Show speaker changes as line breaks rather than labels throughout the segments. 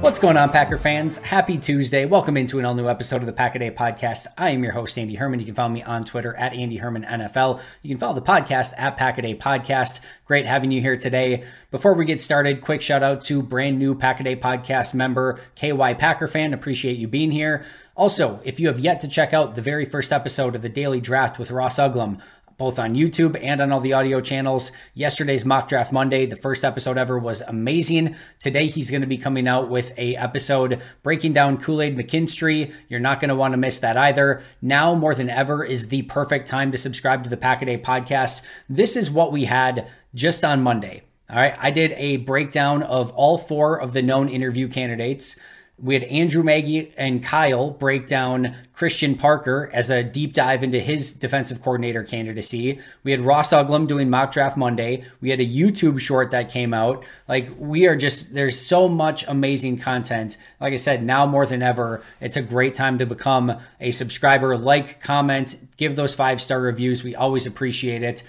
What's going on, Packer fans? Happy Tuesday. Welcome into an all new episode of the Pack a Day podcast. I am your host, Andy Herman. You can follow me on Twitter at Andy Herman NFL. You can follow the podcast at Pack a Day Podcast. Great having you here today. Before we get started, quick shout out to brand new Pack a Day podcast member, KY Packer fan. Appreciate you being here. Also, if you have yet to check out the very first episode of the Daily Draft with Ross Uglem, both on YouTube and on all the audio channels. Yesterday's mock draft Monday, the first episode ever was amazing. Today he's going to be coming out with a episode breaking down Kool-Aid McKinstry. You're not going to want to miss that either. Now more than ever is the perfect time to subscribe to the Pack a Day podcast. This is what we had just on Monday. All right, I did a breakdown of all four of the known interview candidates. We had Andrew Maggie and Kyle break down Christian Parker as a deep dive into his defensive coordinator candidacy. We had Ross Uglem doing mock draft Monday. We had a YouTube short that came out. Like we are just there's so much amazing content. Like I said, now more than ever, it's a great time to become a subscriber. Like, comment, give those five star reviews. We always appreciate it.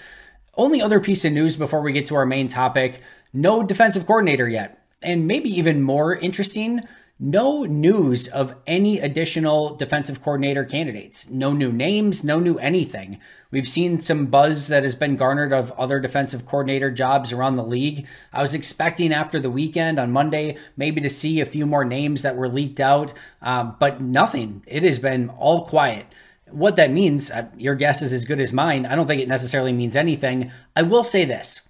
Only other piece of news before we get to our main topic: no defensive coordinator yet, and maybe even more interesting no news of any additional defensive coordinator candidates. No new names, no new anything. We've seen some buzz that has been garnered of other defensive coordinator jobs around the league. I was expecting after the weekend on Monday maybe to see a few more names that were leaked out, um, but nothing. It has been all quiet. What that means, uh, your guess is as good as mine. I don't think it necessarily means anything. I will say this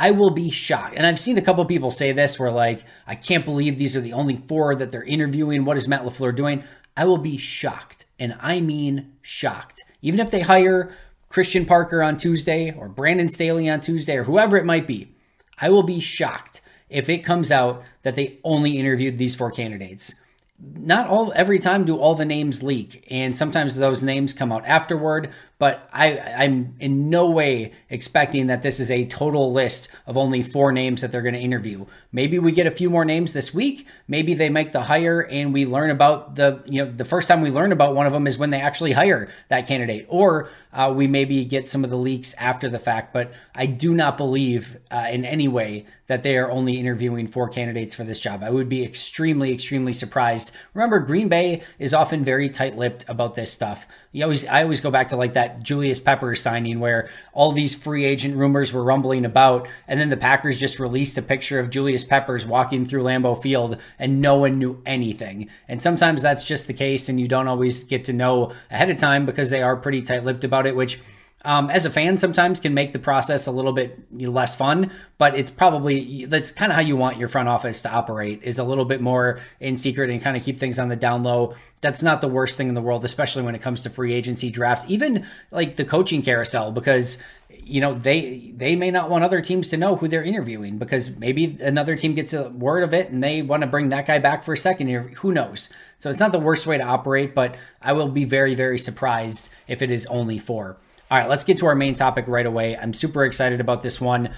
I will be shocked. And I've seen a couple people say this where, like, I can't believe these are the only four that they're interviewing. What is Matt LaFleur doing? I will be shocked. And I mean shocked. Even if they hire Christian Parker on Tuesday or Brandon Staley on Tuesday or whoever it might be, I will be shocked if it comes out that they only interviewed these four candidates not all every time do all the names leak and sometimes those names come out afterward but I, i'm in no way expecting that this is a total list of only four names that they're going to interview maybe we get a few more names this week maybe they make the hire and we learn about the you know the first time we learn about one of them is when they actually hire that candidate or uh, we maybe get some of the leaks after the fact but i do not believe uh, in any way that they are only interviewing four candidates for this job. I would be extremely, extremely surprised. Remember, Green Bay is often very tight-lipped about this stuff. You always, I always go back to like that Julius Peppers signing where all these free agent rumors were rumbling about, and then the Packers just released a picture of Julius Peppers walking through Lambeau Field, and no one knew anything. And sometimes that's just the case, and you don't always get to know ahead of time because they are pretty tight-lipped about it, which um, as a fan sometimes can make the process a little bit less fun but it's probably that's kind of how you want your front office to operate is a little bit more in secret and kind of keep things on the down low. That's not the worst thing in the world especially when it comes to free agency draft even like the coaching carousel because you know they they may not want other teams to know who they're interviewing because maybe another team gets a word of it and they want to bring that guy back for a second interview who knows? So it's not the worst way to operate but i will be very very surprised if it is only four all right, let's get to our main topic right away. I'm super excited about this one.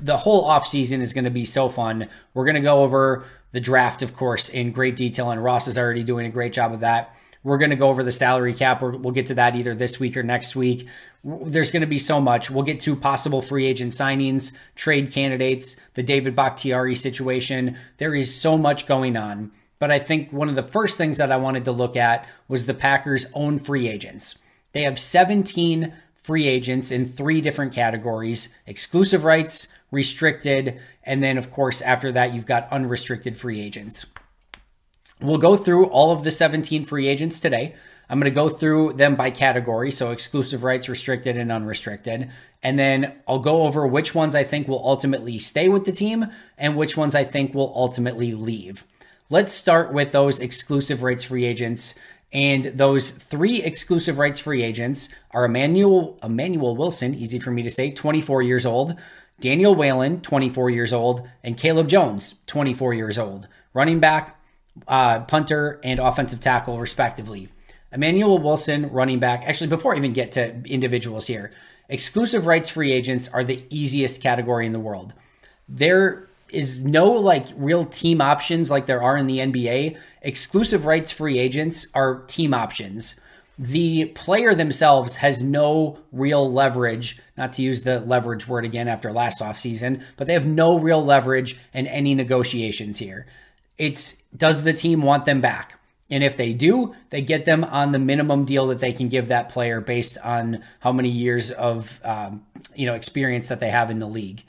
The whole offseason is going to be so fun. We're going to go over the draft, of course, in great detail, and Ross is already doing a great job of that. We're going to go over the salary cap. we will get to that either this week or next week. There's going to be so much. We'll get to possible free agent signings, trade candidates, the David Bakhtiari situation. There is so much going on. But I think one of the first things that I wanted to look at was the Packers' own free agents. They have 17 free agents in three different categories exclusive rights, restricted, and then, of course, after that, you've got unrestricted free agents. We'll go through all of the 17 free agents today. I'm going to go through them by category, so exclusive rights, restricted, and unrestricted. And then I'll go over which ones I think will ultimately stay with the team and which ones I think will ultimately leave. Let's start with those exclusive rights free agents. And those three exclusive rights free agents are Emmanuel Emmanuel Wilson, easy for me to say, 24 years old, Daniel Whelan, 24 years old, and Caleb Jones, 24 years old, running back, uh, punter, and offensive tackle, respectively. Emmanuel Wilson, running back. Actually, before I even get to individuals here, exclusive rights free agents are the easiest category in the world. They're is no like real team options like there are in the NBA. Exclusive rights free agents are team options. The player themselves has no real leverage, not to use the leverage word again after last offseason, but they have no real leverage in any negotiations here. It's does the team want them back? And if they do, they get them on the minimum deal that they can give that player based on how many years of um, you know experience that they have in the league.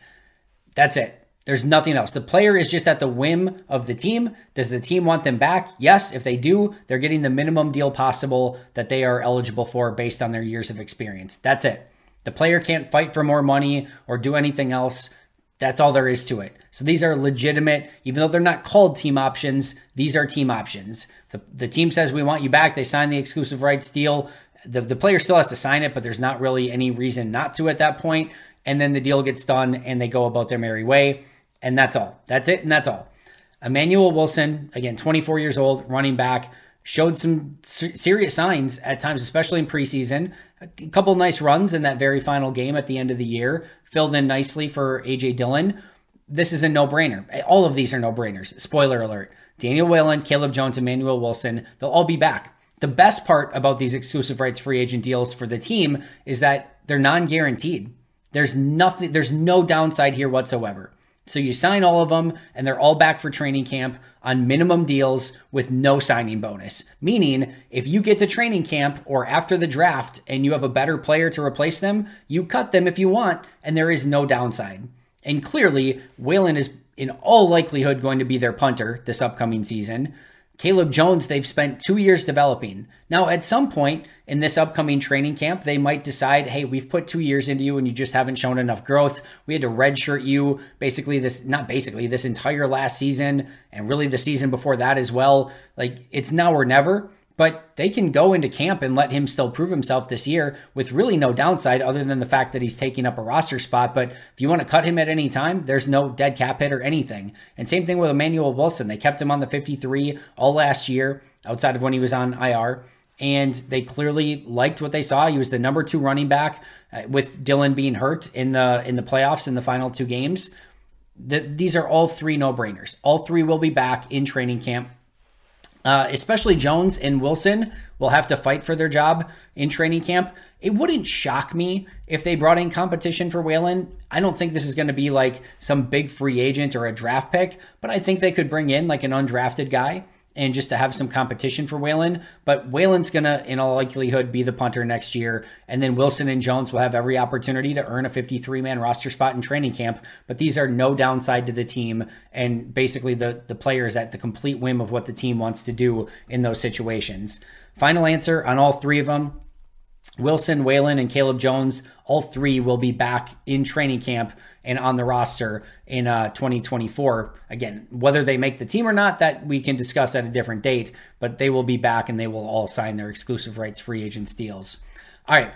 That's it. There's nothing else. The player is just at the whim of the team. Does the team want them back? Yes. If they do, they're getting the minimum deal possible that they are eligible for based on their years of experience. That's it. The player can't fight for more money or do anything else. That's all there is to it. So these are legitimate, even though they're not called team options, these are team options. The, the team says, We want you back. They sign the exclusive rights deal. The, the player still has to sign it, but there's not really any reason not to at that point. And then the deal gets done and they go about their merry way. And that's all. That's it. And that's all. Emmanuel Wilson, again, 24 years old, running back, showed some serious signs at times, especially in preseason. A couple nice runs in that very final game at the end of the year, filled in nicely for AJ Dillon. This is a no brainer. All of these are no brainers. Spoiler alert Daniel Whelan, Caleb Jones, Emmanuel Wilson, they'll all be back. The best part about these exclusive rights free agent deals for the team is that they're non guaranteed. There's nothing, there's no downside here whatsoever. So you sign all of them, and they're all back for training camp on minimum deals with no signing bonus. Meaning, if you get to training camp or after the draft and you have a better player to replace them, you cut them if you want, and there is no downside. And clearly, Whelan is in all likelihood going to be their punter this upcoming season. Caleb Jones, they've spent two years developing. Now, at some point in this upcoming training camp, they might decide, hey, we've put two years into you and you just haven't shown enough growth. We had to redshirt you basically this, not basically, this entire last season and really the season before that as well. Like, it's now or never. But they can go into camp and let him still prove himself this year with really no downside other than the fact that he's taking up a roster spot. But if you want to cut him at any time, there's no dead cap hit or anything. And same thing with Emmanuel Wilson. They kept him on the 53 all last year outside of when he was on IR. And they clearly liked what they saw. He was the number two running back uh, with Dillon being hurt in the in the playoffs in the final two games. The, these are all three no brainers. All three will be back in training camp uh, especially Jones and Wilson will have to fight for their job in training camp. It wouldn't shock me if they brought in competition for Whelan. I don't think this is going to be like some big free agent or a draft pick, but I think they could bring in like an undrafted guy and just to have some competition for Whelan. But Whelan's going to, in all likelihood, be the punter next year. And then Wilson and Jones will have every opportunity to earn a 53 man roster spot in training camp. But these are no downside to the team. And basically, the, the players at the complete whim of what the team wants to do in those situations. Final answer on all three of them Wilson, Whelan, and Caleb Jones, all three will be back in training camp and on the roster in uh, 2024. Again, whether they make the team or not, that we can discuss at a different date, but they will be back and they will all sign their exclusive rights free agents deals. All right,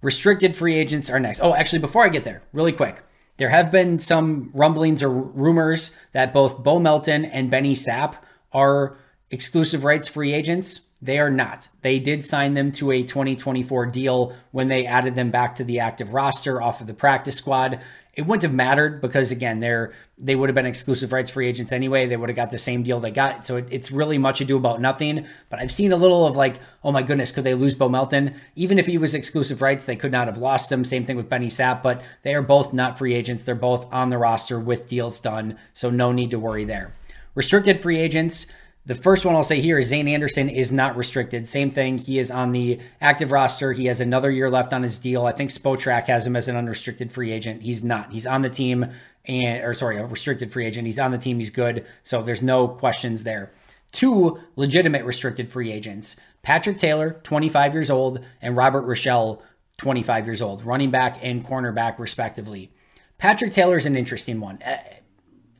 restricted free agents are next. Oh, actually, before I get there, really quick. There have been some rumblings or rumors that both Bo Melton and Benny Sapp are exclusive rights free agents. They are not. They did sign them to a 2024 deal when they added them back to the active roster off of the practice squad. It wouldn't have mattered because again, they're they would have been exclusive rights free agents anyway. They would have got the same deal they got. So it, it's really much ado about nothing. But I've seen a little of like, oh my goodness, could they lose Bo Melton? Even if he was exclusive rights, they could not have lost him. Same thing with Benny Sapp, but they are both not free agents. They're both on the roster with deals done. So no need to worry there. Restricted free agents. The first one I'll say here is Zayne Anderson is not restricted. Same thing. He is on the active roster. He has another year left on his deal. I think Spotrac has him as an unrestricted free agent. He's not. He's on the team and or sorry, a restricted free agent. He's on the team. He's good. So there's no questions there. Two legitimate restricted free agents. Patrick Taylor, 25 years old, and Robert Rochell, 25 years old, running back and cornerback respectively. Patrick Taylor is an interesting one. Uh,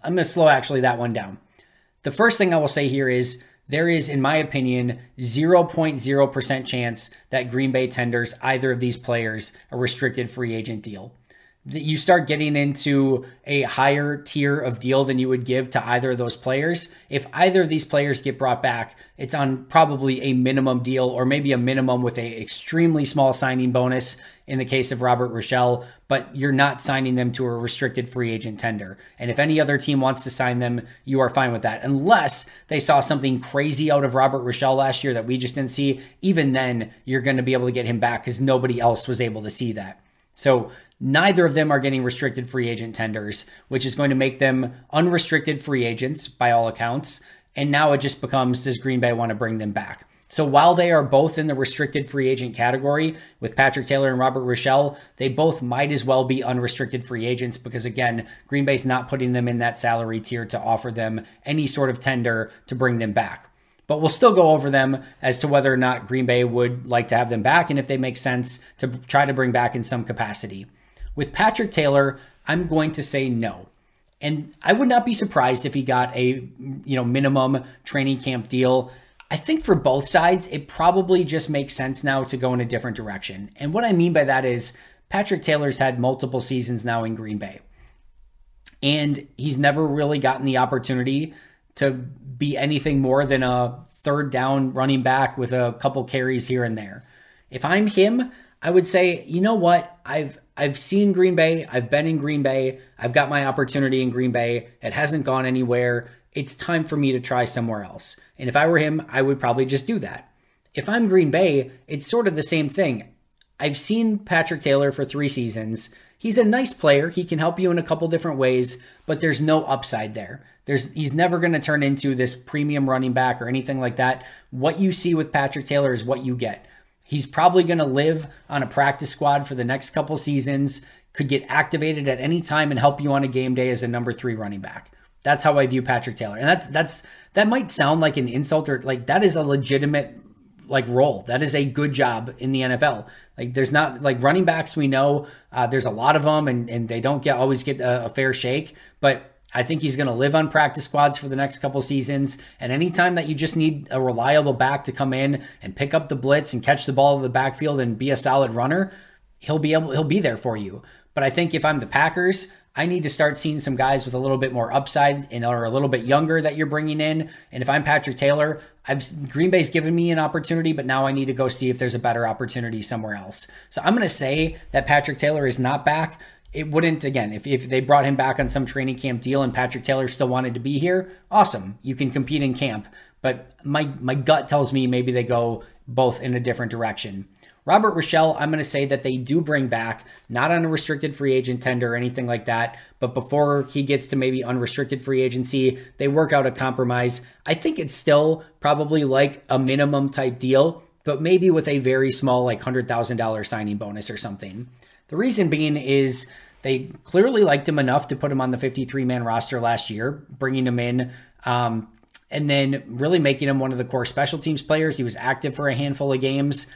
I'm going to slow actually that one down. The first thing I will say here is there is, in my opinion, 0.0% chance that Green Bay tenders either of these players a restricted free agent deal. You start getting into a higher tier of deal than you would give to either of those players. If either of these players get brought back, it's on probably a minimum deal or maybe a minimum with a extremely small signing bonus in the case of Robert Rochell, but you're not signing them to a restricted free agent tender. And if any other team wants to sign them, you are fine with that. Unless they saw something crazy out of Robert Rochell last year that we just didn't see, even then you're going to be able to get him back because nobody else was able to see that. So Neither of them are getting restricted free agent tenders, which is going to make them unrestricted free agents by all accounts. And now it just becomes does Green Bay want to bring them back? So while they are both in the restricted free agent category with Patrick Taylor and Robert Rochell, they both might as well be unrestricted free agents because, again, Green Bay's not putting them in that salary tier to offer them any sort of tender to bring them back. But we'll still go over them as to whether or not Green Bay would like to have them back and if they make sense to try to bring back in some capacity. With Patrick Taylor, I'm going to say no. And I would not be surprised if he got a you know minimum training camp deal. I think for both sides, it probably just makes sense now to go in a different direction. And what I mean by that is Patrick Taylor's had multiple seasons now in Green Bay. And he's never really gotten the opportunity to be anything more than a third down running back with a couple carries here and there. If I'm him, I would say, you know what? I've I've seen Green Bay. I've been in Green Bay. I've got my opportunity in Green Bay. It hasn't gone anywhere. It's time for me to try somewhere else. And if I were him, I would probably just do that. If I'm Green Bay, it's sort of the same thing. I've seen Patrick Taylor for three seasons. He's a nice player. He can help you in a couple different ways, but there's no upside there. There's he's never going to turn into this premium running back or anything like that. What you see with Patrick Taylor is what you get. He's probably going to live on a practice squad for the next couple seasons, could get activated at any time and help you on a game day as a number 3 running back. That's how I view Patrick Taylor. And that's that's that might sound like an insult or like that is a legitimate like role. That is a good job in the NFL. Like there's not like running backs we know uh, there's a lot of them and and they don't get always get a, a fair shake, but I think he's going to live on practice squads for the next couple seasons. And anytime that you just need a reliable back to come in and pick up the blitz and catch the ball in the backfield and be a solid runner, he'll be able he'll be there for you. But I think if I'm the Packers, I need to start seeing some guys with a little bit more upside and are a little bit younger that you're bringing in. And if I'm Patrick Taylor, I've Green Bay's given me an opportunity, but now I need to go see if there's a better opportunity somewhere else. So I'm going to say that Patrick Taylor is not back, it wouldn't again if, if they brought him back on some training camp deal and Patrick Taylor still wanted to be here, awesome. You can compete in camp. But my my gut tells me maybe they go both in a different direction. Robert Rochell, I'm going to say that they do bring back, not on a restricted free agent tender or anything like that, but before he gets to maybe unrestricted free agency, they work out a compromise. I think it's still probably like a minimum type deal, but maybe with a very small, like $100,000 signing bonus or something. The reason being is they clearly liked him enough to put him on the 53 man roster last year, bringing him in. Um, and then really making him one of the core special teams players. He was active for a handful of games.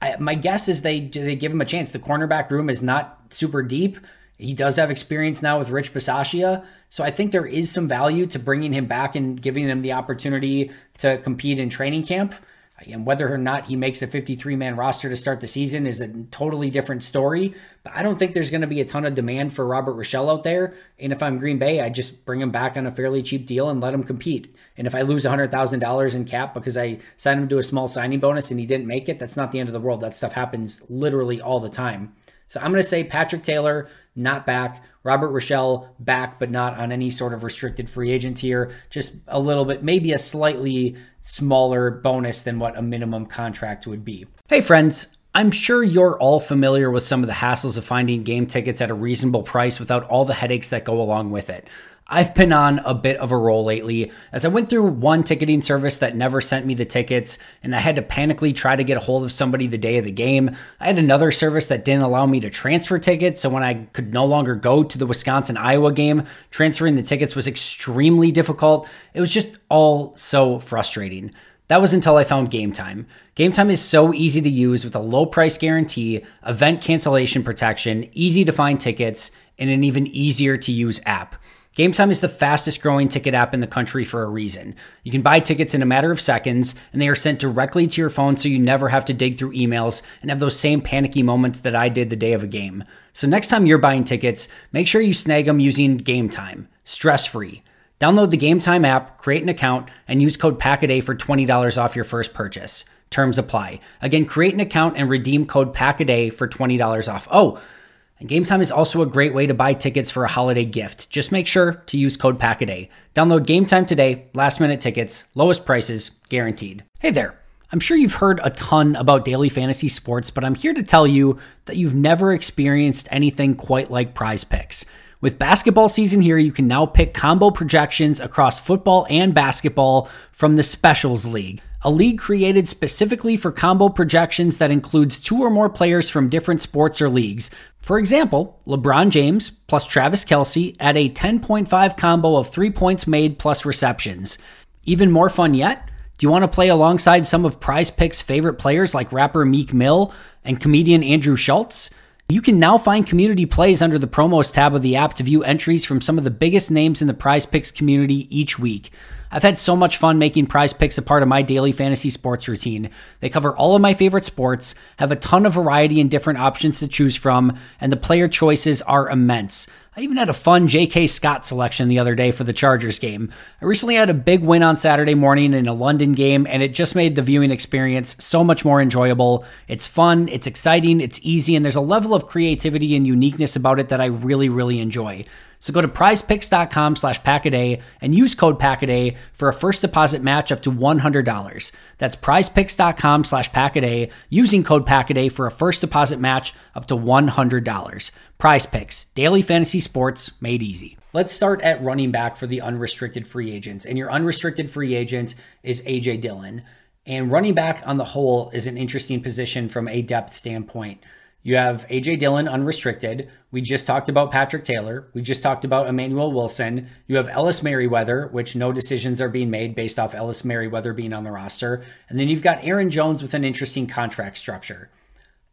I, my guess is they they give him a chance. The cornerback room is not super deep. He does have experience now with Rich Bisaccia, so I think there is some value to bringing him back and giving him the opportunity to compete in training camp. And whether or not he makes a 53 man roster to start the season is a totally different story. But I don't think there's going to be a ton of demand for Robert Rochell out there. And if I'm Green Bay, I just bring him back on a fairly cheap deal and let him compete. And if I lose $100,000 in cap because I signed him to a small signing bonus and he didn't make it, that's not the end of the world. That stuff happens literally all the time. So I'm going to say Patrick Taylor, not back. Robert Rochell, back, but not on any sort of restricted free agent tier. Just a little bit, maybe a slightly smaller bonus than what a minimum contract would be. Hey, friends. I'm sure you're all familiar with some of the hassles of finding game tickets at a reasonable price without all the headaches that go along with it. I've been on a bit of a roll lately as I went through one ticketing service that never sent me the tickets and I had to panically try to get a hold of somebody the day of the game. I had another service that didn't allow me to transfer tickets, so when I could no longer go to the Wisconsin Iowa game, transferring the tickets was extremely difficult. It was just all so frustrating. That was until I found Game Time. Game Time is so easy to use with a low price guarantee, event cancellation protection, easy to find tickets, and an even easier to use app. Game Time is the fastest growing ticket app in the country for a reason. You can buy tickets in a matter of seconds, and they are sent directly to your phone so you never have to dig through emails and have those same panicky moments that I did the day of a game. So next time you're buying tickets, make sure you snag them using Game Time, stress free. Download the Game Time app, create an account, and use code PACKADAY for $20 off your first purchase. Terms apply. Again, create an account and redeem code PACKADAY for $20 off. Oh, and Game Time is also a great way to buy tickets for a holiday gift. Just make sure to use code PACKADAY. Download Game Time today, last minute tickets, lowest prices, guaranteed. Hey there. I'm sure you've heard a ton about daily fantasy sports, but I'm here to tell you that you've never experienced anything quite like prize picks. With basketball season here, you can now pick combo projections across football and basketball from the Specials League a league created specifically for combo projections that includes two or more players from different sports or leagues. For example, LeBron James plus Travis Kelce at a 10.5 combo of three points made plus receptions. Even more fun yet? Do you want to play alongside some of Prize Picks' favorite players like rapper Meek Mill and comedian Andrew Schulz? You can now find community plays under the promos tab of the app to view entries from some of the biggest names in the Prize Picks community each week. I've had so much fun making prize picks a part of my daily fantasy sports routine. They cover all of my favorite sports, have a ton of variety and different options to choose from, and the player choices are immense. I even had a fun J.K. Scott selection the other day for the Chargers game. I recently had a big win on Saturday morning in a London game, and it just made the viewing experience so much more enjoyable. It's fun, it's exciting, it's easy, and there's a level of creativity and uniqueness about it that I really, really enjoy. So go to prizepicks.com slash packaday and use code packaday for a first deposit match up to $100. That's prizepicks.com slash packaday using code packaday for a first deposit match up to $100. Prize Picks, daily fantasy sports made easy. Let's start at running back for the unrestricted free agents. And your unrestricted free agent is AJ Dillon. And running back on the whole is an interesting position from a depth standpoint. You have AJ Dillon unrestricted. We just talked about Patrick Taylor. We just talked about Emmanuel Wilson. You have Ellis Merriweather, which no decisions are being made based off Ellis Merriweather being on the roster. And then you've got Aaron Jones with an interesting contract structure.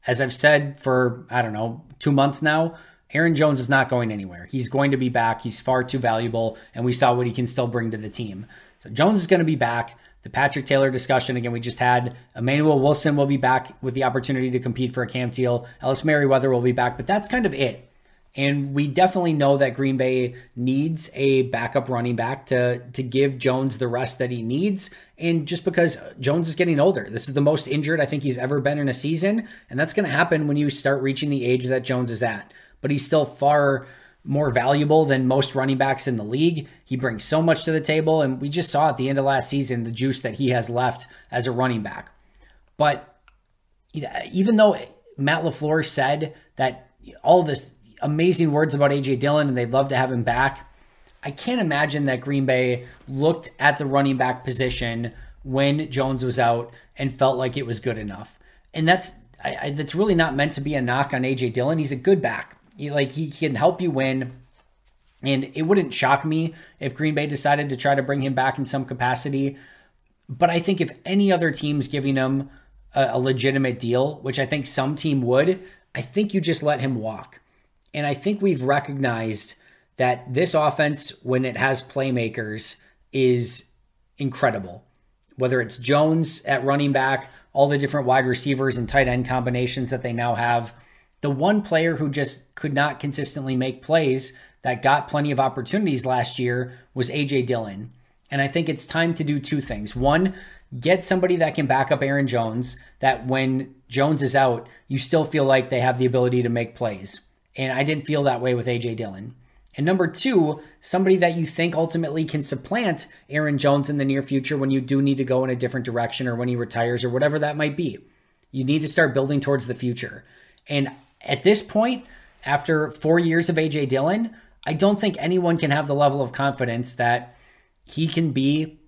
As I've said for, I don't know, two months now, Aaron Jones is not going anywhere. He's going to be back. He's far too valuable, and we saw what he can still bring to the team. So Jones is going to be back the Patrick Taylor discussion. Again, we just had Emmanuel Wilson will be back with the opportunity to compete for a camp deal. Ellis Merriweather will be back, but that's kind of it. And we definitely know that Green Bay needs a backup running back to, to give Jones the rest that he needs. And just because Jones is getting older, this is the most injured I think he's ever been in a season. And that's going to happen when you start reaching the age that Jones is at. But he's still far more valuable than most running backs in the league. He brings so much to the table, and we just saw at the end of last season the juice that he has left as a running back. But even though Matt LaFleur said that all this amazing words about AJ Dillon and they'd love to have him back, I can't imagine that Green Bay looked at the running back position when Jones was out and felt like it was good enough. And that's I, I, that's really not meant to be a knock on AJ Dillon. He's a good back. Like he can help you win. And it wouldn't shock me if Green Bay decided to try to bring him back in some capacity. But I think if any other team's giving him a, a legitimate deal, which I think some team would, I think you just let him walk. And I think we've recognized that this offense, when it has playmakers, is incredible. Whether it's Jones at running back, all the different wide receivers and tight end combinations that they now have, the one player who just could not consistently make plays that got plenty of opportunities last year was AJ Dillon. And I think it's time to do two things. One, get somebody that can back up Aaron Jones, that when Jones is out, you still feel like they have the ability to make plays. And I didn't feel that way with AJ Dillon. And number two, somebody that you think ultimately can supplant Aaron Jones in the near future when you do need to go in a different direction or when he retires or whatever that might be. You need to start building towards the future. And at this point, after four years of AJ Dillon, I don't think anyone can have the level of confidence that he can be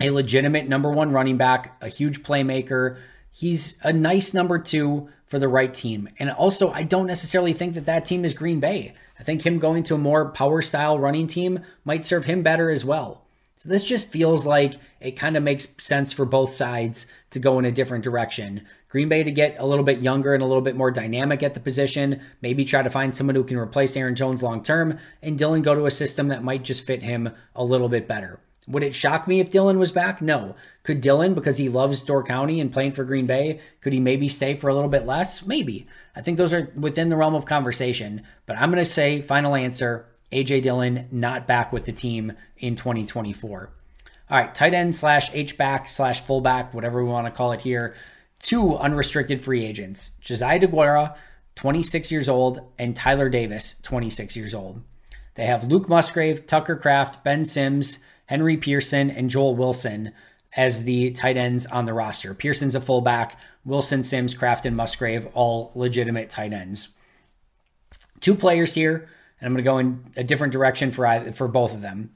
a legitimate number one running back, a huge playmaker. He's a nice number two for the right team. And also, I don't necessarily think that that team is Green Bay. I think him going to a more power style running team might serve him better as well. So this just feels like it kind of makes sense for both sides to go in a different direction. Green Bay to get a little bit younger and a little bit more dynamic at the position, maybe try to find someone who can replace Aaron Jones long term, and Dillon go to a system that might just fit him a little bit better. Would it shock me if Dillon was back? No. Could Dillon, because he loves Door County and playing for Green Bay, could he maybe stay for a little bit less? Maybe. I think those are within the realm of conversation. But I'm going to say, final answer AJ Dillon not back with the team in 2024. All right, tight end slash H back slash fullback, whatever we want to call it here. Two unrestricted free agents Josiah DeGuara, 26 years old, and Tyler Davis, 26 years old. They have Luke Musgrave, Tucker Kraft, Ben Sims, Henry Pearson, and Joel Wilson as the tight ends on the roster. Pearson's a fullback, Wilson, Sims, Kraft, and Musgrave, all legitimate tight ends. Two players here, and I'm going to go in a different direction for either, for both of them.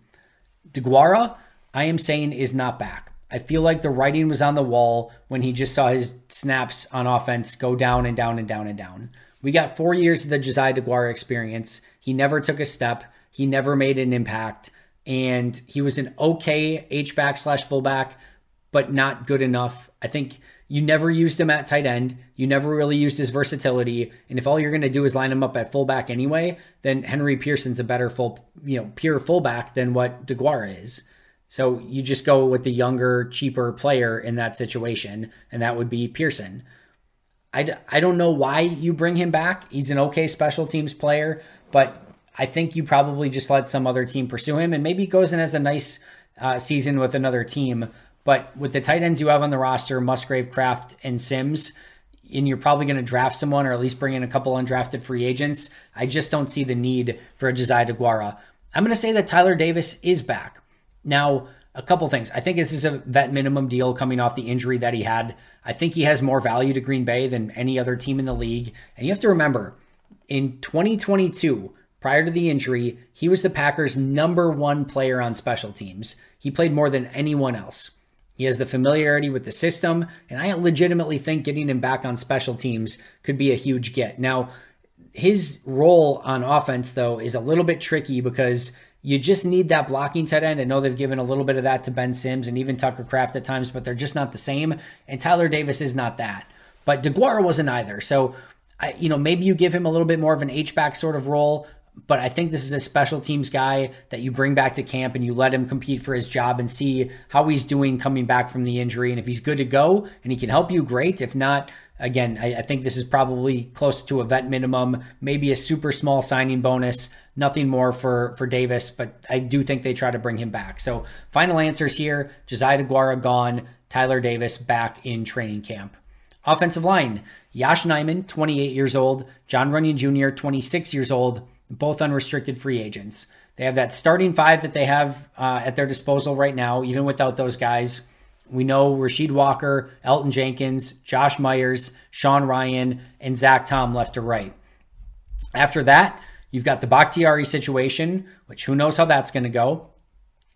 DeGuara, I am saying, is not back. I feel like the writing was on the wall when he just saw his snaps on offense go down and down and down and down. We got four years of the Josiah DeGuara experience. He never took a step. He never made an impact and he was an okay H back slash fullback, but not good enough. I think you never used him at tight end. You never really used his versatility. And if all you're going to do is line him up at fullback anyway, then Henry Pearson's a better full, you know, pure fullback than what DeGuara is. So you just go with the younger, cheaper player in that situation, and that would be Pearson. I, I don't know why you bring him back. He's an okay special teams player, but I think you probably just let some other team pursue him, and maybe he goes in as a nice uh, season with another team. But with the tight ends you have on the roster, Musgrave, Kraft, and Sims, and you're probably going to draft someone or at least bring in a couple undrafted free agents, I just don't see the need for a Josiah DeGuara. I'm going to say that Tyler Davis is back. Now, a couple things. I think this is a vet minimum deal coming off the injury that he had. I think he has more value to Green Bay than any other team in the league. And you have to remember, in 2022, Prior to the injury, he was the Packers' number one player on special teams. He played more than anyone else. He has the familiarity with the system, and I legitimately think getting him back on special teams could be a huge get. Now, his role on offense, though, is a little bit tricky because you just need that blocking tight end. I know they've given a little bit of that to Ben Sims and even Tucker Kraft at times, but they're just not the same. And Tyler Davis is not that. But DeGuara wasn't either. So, I, you know, maybe you give him a little bit more of an H back sort of role, but I think this is a special teams guy that you bring back to camp and you let him compete for his job and see how he's doing coming back from the injury. And if he's good to go and he can help you, great. If not, again, I, I think this is probably close to a vet minimum, maybe a super small signing bonus, nothing more for for Davis. But I do think they try to bring him back. So final answers here: Josiah DeGuara gone, Tyler Davis back in training camp. Offensive line: Yosh Nijman, 28 years old, John Runyan Jr., 26 years old both unrestricted free agents. They have that starting five that they have uh, at their disposal right now, even without those guys. We know Rasheed Walker, Elgton Jenkins, Josh Myers, Sean Rhyan, and Zach Tom left to right. After that, you've got the Bakhtiari situation, which who knows how that's going to go.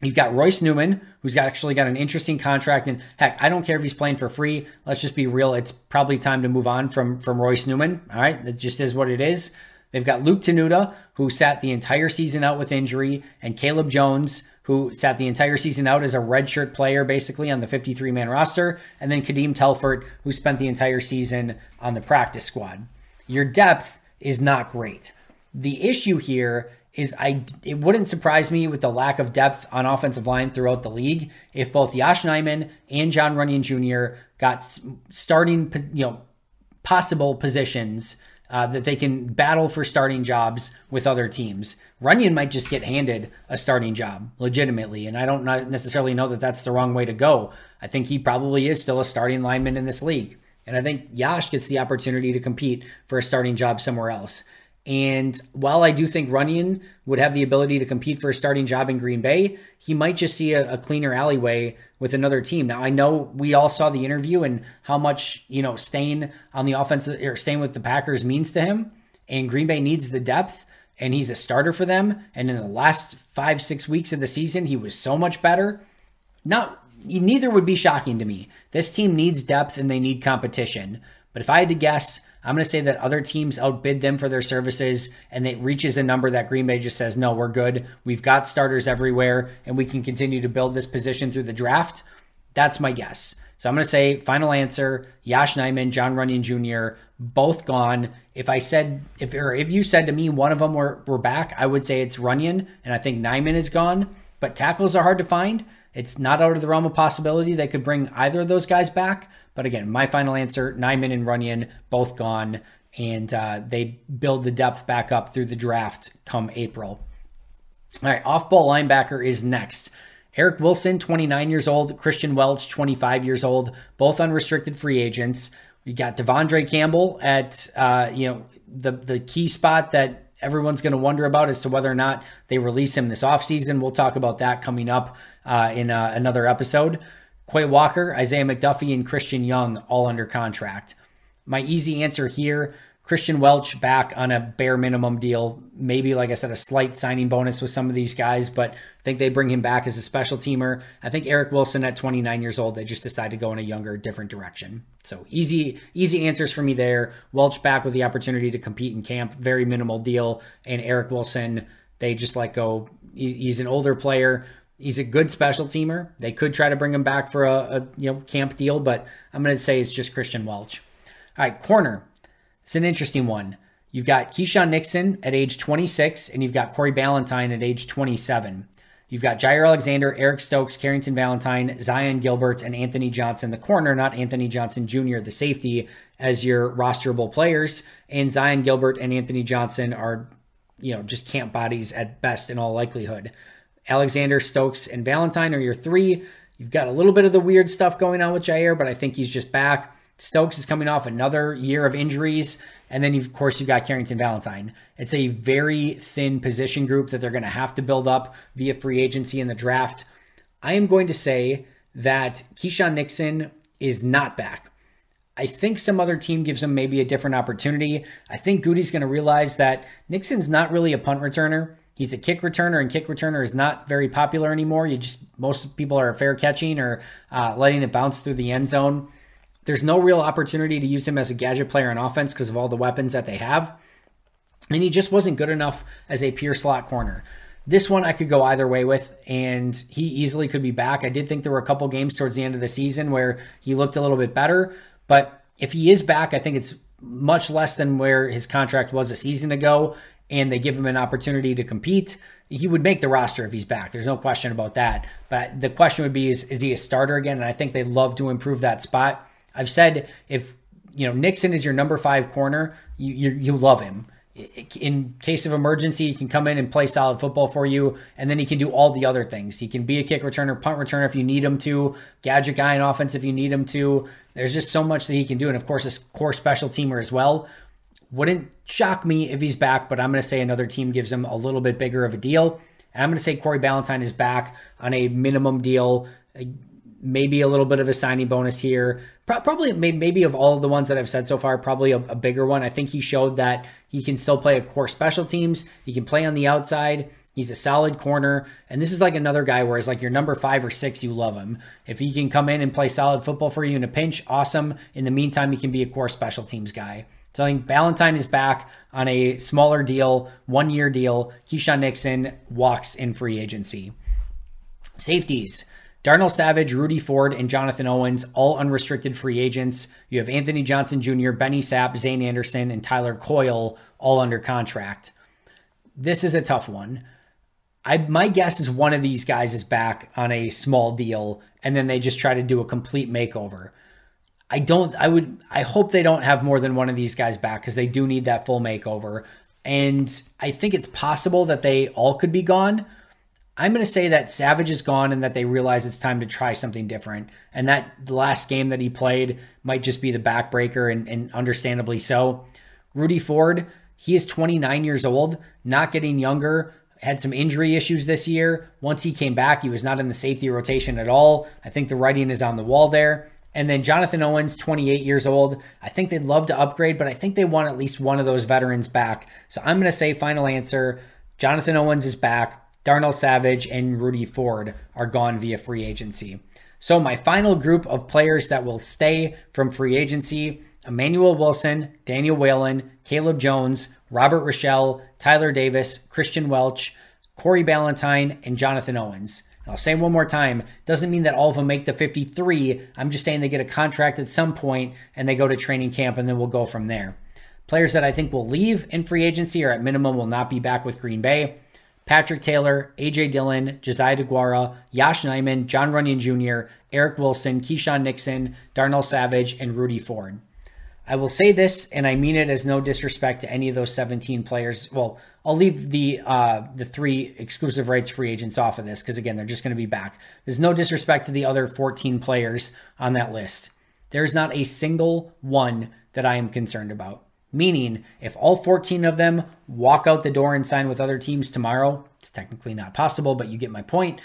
You've got Royce Newman, who's got actually got an interesting contract, and heck, I don't care if he's playing for free. Let's just be real; it's probably time to move on from from Royce Newman. All right, that just is what it is. They've got Luke Tenuta, who sat the entire season out with injury, and Caleb Jones, who sat the entire season out as a redshirt player, basically on the 53 man roster, and then Kadeem Telfort, who spent the entire season on the practice squad. Your depth is not great. The issue here is I it wouldn't surprise me with the lack of depth on offensive line throughout the league if both Yosh Nijman and John Runyan Jr. got starting you know possible positions uh, that they can battle for starting jobs with other teams. Runyan might just get handed a starting job legitimately, and I don't necessarily know that that's the wrong way to go. I think he probably is still a starting lineman in this league. And I think Yosh gets the opportunity to compete for a starting job somewhere else. And while I do think Runyan would have the ability to compete for a starting job in Green Bay, he might just see a, a, cleaner alleyway with another team. Now I know we all saw the interview and how much you know staying on the offense or staying with the Packers means to him. And Green Bay needs the depth, and he's a starter for them. And in the last five six weeks of the season, he was so much better. Not neither would be shocking to me. This team needs depth and they need competition. But if I had to guess, I'm going to say that other teams outbid them for their services and it reaches a number that Green Bay just says, no, we're good. We've got starters everywhere and we can continue to build this position through the draft. That's my guess. So I'm going to say final answer: Yosh Nijman, John Runyan Jr. both gone. If I said if or if you said to me one of them were were back, I would say it's Runyan, and I think Nijman is gone. But tackles are hard to find. It's not out of the realm of possibility they could bring either of those guys back. But again, my final answer: Nijman and Runyan both gone, and uh, they build the depth back up through the draft come April. All right, off ball linebacker is next. Eric Wilson, 29 years old. Christian Welch, 25 years old. Both unrestricted free agents. We got De'Vondre Campbell at uh, you know the the key spot that everyone's going to wonder about as to whether or not they release him this offseason. We'll talk about that coming up uh, in uh, another episode. Quay Walker, Isaiah McDuffie, and Christian Young all under contract. My easy answer here Christian Welch back on a bare minimum deal. Maybe, like I said, a slight signing bonus with some of these guys, but I think they bring him back as a special teamer. I think Eric Wilson at 29 years old, they just decide to go in a younger, different direction. So easy, easy answers for me there. Welch back with the opportunity to compete in camp, very minimal deal. And Eric Wilson, they just let go. He's an older player. He's a good special teamer. They could try to bring him back for a, a you know camp deal, but I'm going to say it's just Christian Welch. All right, corner. It's an interesting one. You've got Keisean Nixon at age 26, and you've got Corey Ballentine at age 27. You've got Jaire Alexander, Eric Stokes, Carrington Valentine, Zyon Gilbert, and Anthony Johnson, the corner, not Anthony Johnson Jr., the safety, as your rosterable players. And Zyon Gilbert and Anthony Johnson are, you know, just camp bodies at best in all likelihood. Alexander, Stokes, and Valentine are your three. You've got a little bit of the weird stuff going on with Jaire, but I think he's just back. Stokes is coming off another year of injuries. And then, of course, you've got Carrington Valentine. It's a very thin position group that they're going to have to build up via free agency in the draft. I am going to say that Keisean Nixon is not back. I think some other team gives him maybe a different opportunity. I think Goody's going to realize that Nixon's not really a punt returner. He's a kick returner, and kick returner is not very popular anymore. You just most people are fair catching or uh, letting it bounce through the end zone. There's no real opportunity to use him as a gadget player on offense because of all the weapons that they have. And he just wasn't good enough as a pure slot corner. This one I could go either way with, and he easily could be back. I did think there were a couple games towards the end of the season where he looked a little bit better, but if he is back, I think it's much less than where his contract was a season ago, and they give him an opportunity to compete. He would make the roster if he's back. There's no question about that. But the question would be is, is he a starter again? And I think they'd love to improve that spot. I've said if you know Nixon is your number five corner, you you, you love him. In case of emergency, he can come in and play solid football for you, and then he can do all the other things. He can be a kick returner, punt returner if you need him to, gadget guy in offense if you need him to. There's just so much that he can do, and of course, a core special teamer as well. Wouldn't shock me if he's back, but I'm going to say another team gives him a little bit bigger of a deal. And I'm going to say Corey Ballentine is back on a minimum deal maybe a little bit of a signing bonus here. Probably, maybe of all of the ones that I've said so far, probably a, a, bigger one. I think he showed that he can still play a core special teams. He can play on the outside. He's a solid corner. And this is like another guy where it's like your number five or six, you love him. If he can come in and play solid football for you in a pinch, awesome. In the meantime, he can be a core special teams guy. So I think Ballentine is back on a smaller deal, one year deal. Keisean Nixon walks in free agency. Safeties. Darnell Savage, Rudy Ford, and Jonathan Owens, all unrestricted free agents. You have Anthony Johnson Jr., Benny Sapp, Zayne Anderson, and Tyler Coyle all under contract. This is a tough one. I my guess is one of these guys is back on a small deal, and then they just try to do a complete makeover. I don't. I would. I hope they don't have more than one of these guys back because they do need that full makeover. And I think it's possible that they all could be gone I'm going to say that Savage is gone and that they realize it's time to try something different. And that the last game that he played might just be the backbreaker, and, and understandably so. Rudy Ford, he is 29 years old, not getting younger, had some injury issues this year. Once he came back, he was not in the safety rotation at all. I think the writing is on the wall there. And then Jonathan Owens, 28 years old. I think they'd love to upgrade, but I think they want at least one of those veterans back. So I'm going to say final answer Jonathan Owens is back. Darnell Savage and Rudy Ford are gone via free agency. So, my final group of players that will stay from free agency Emmanuel Wilson, Daniel Whelan, Caleb Jones, Robert Rochell, Tyler Davis, Christian Welch, Corey Ballentine, and Jonathan Owens. I'll say one more time, doesn't mean that all of them make the 53. I'm just saying they get a contract at some point and they go to training camp and then we'll go from there. Players that I think will leave in free agency or at minimum will not be back with Green Bay. Patrick Taylor, AJ Dillon, Josiah DeGuara, Yosh Nijman, John Runyan Jr., Eric Wilson, Keisean Nixon, Darnell Savage, and Rudy Ford. I will say this, and I mean it as no disrespect to any of those 17 players. Well, I'll leave the uh, the three exclusive rights free agents off of this because again, they're just going to be back. There's no disrespect to the other 14 players on that list. There's not a single one that I am concerned about. Meaning, if all 14 of them walk out the door and sign with other teams tomorrow, it's technically not possible, but you get my point.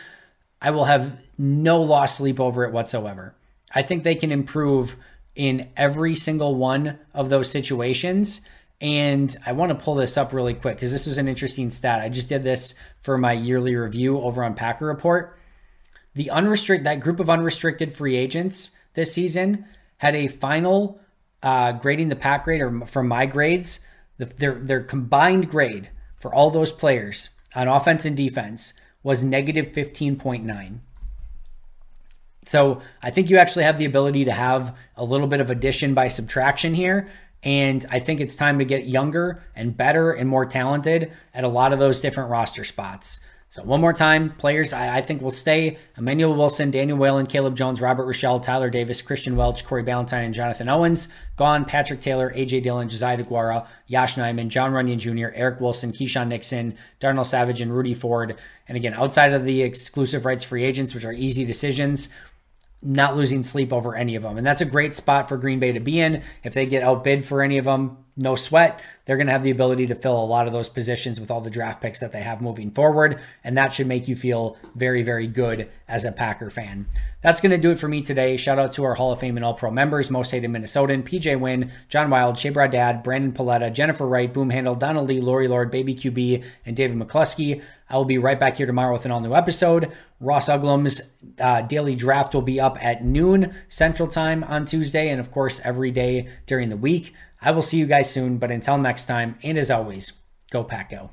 I will have no lost sleep over it whatsoever. I think they can improve in every single one of those situations. And I want to pull this up really quick because this was an interesting stat. I just did this for my yearly review over on Packer Report. The unrestricted that group of unrestricted free agents this season had a final uh, grading the pack grade or from my grades, the, their their combined grade for all those players on offense and defense was negative 15.9. So I think you actually have the ability to have a little bit of addition by subtraction here. And I think it's time to get younger and better and more talented at a lot of those different roster spots. So one more time, players I, I, think will stay: Emanuel Wilson, Daniel Whelan, Caleb Jones, Robert Rochell, Tyler Davis, Christian Welch, Corey Ballentine, and Jonathan Owens. Gone: Patrick Taylor, AJ Dillon, Josiah DeGuara, Yosh Nijman, Jon Runyan Jr., Eric Wilson, Keisean Nixon, Darnell Savage, and Rudy Ford. And again, outside of the exclusive rights free agents, which are easy decisions, not losing sleep over any of them. And that's a great spot for Green Bay to be in. If they get outbid for any of them, no sweat. They're going to have the ability to fill a lot of those positions with all the draft picks that they have moving forward. And that should make you feel very, very good as a Packer fan. That's going to do it for me today. Shout out to our Hall of Fame and All Pro members, Most Hated Minnesotan, PJ Wynn, John Wild, Shea Dad, Brandon Paletta, Jennifer Wright, Boom Handle, Donna Lee, Lori Lord, Baby QB, and David McCluskey. I will be right back here tomorrow with an all new episode. Ross Uglem's uh, daily draft will be up at noon Central Time on Tuesday, and of course, every day during the week. I will see you guys soon, but until next time, and as always, go Pack Go.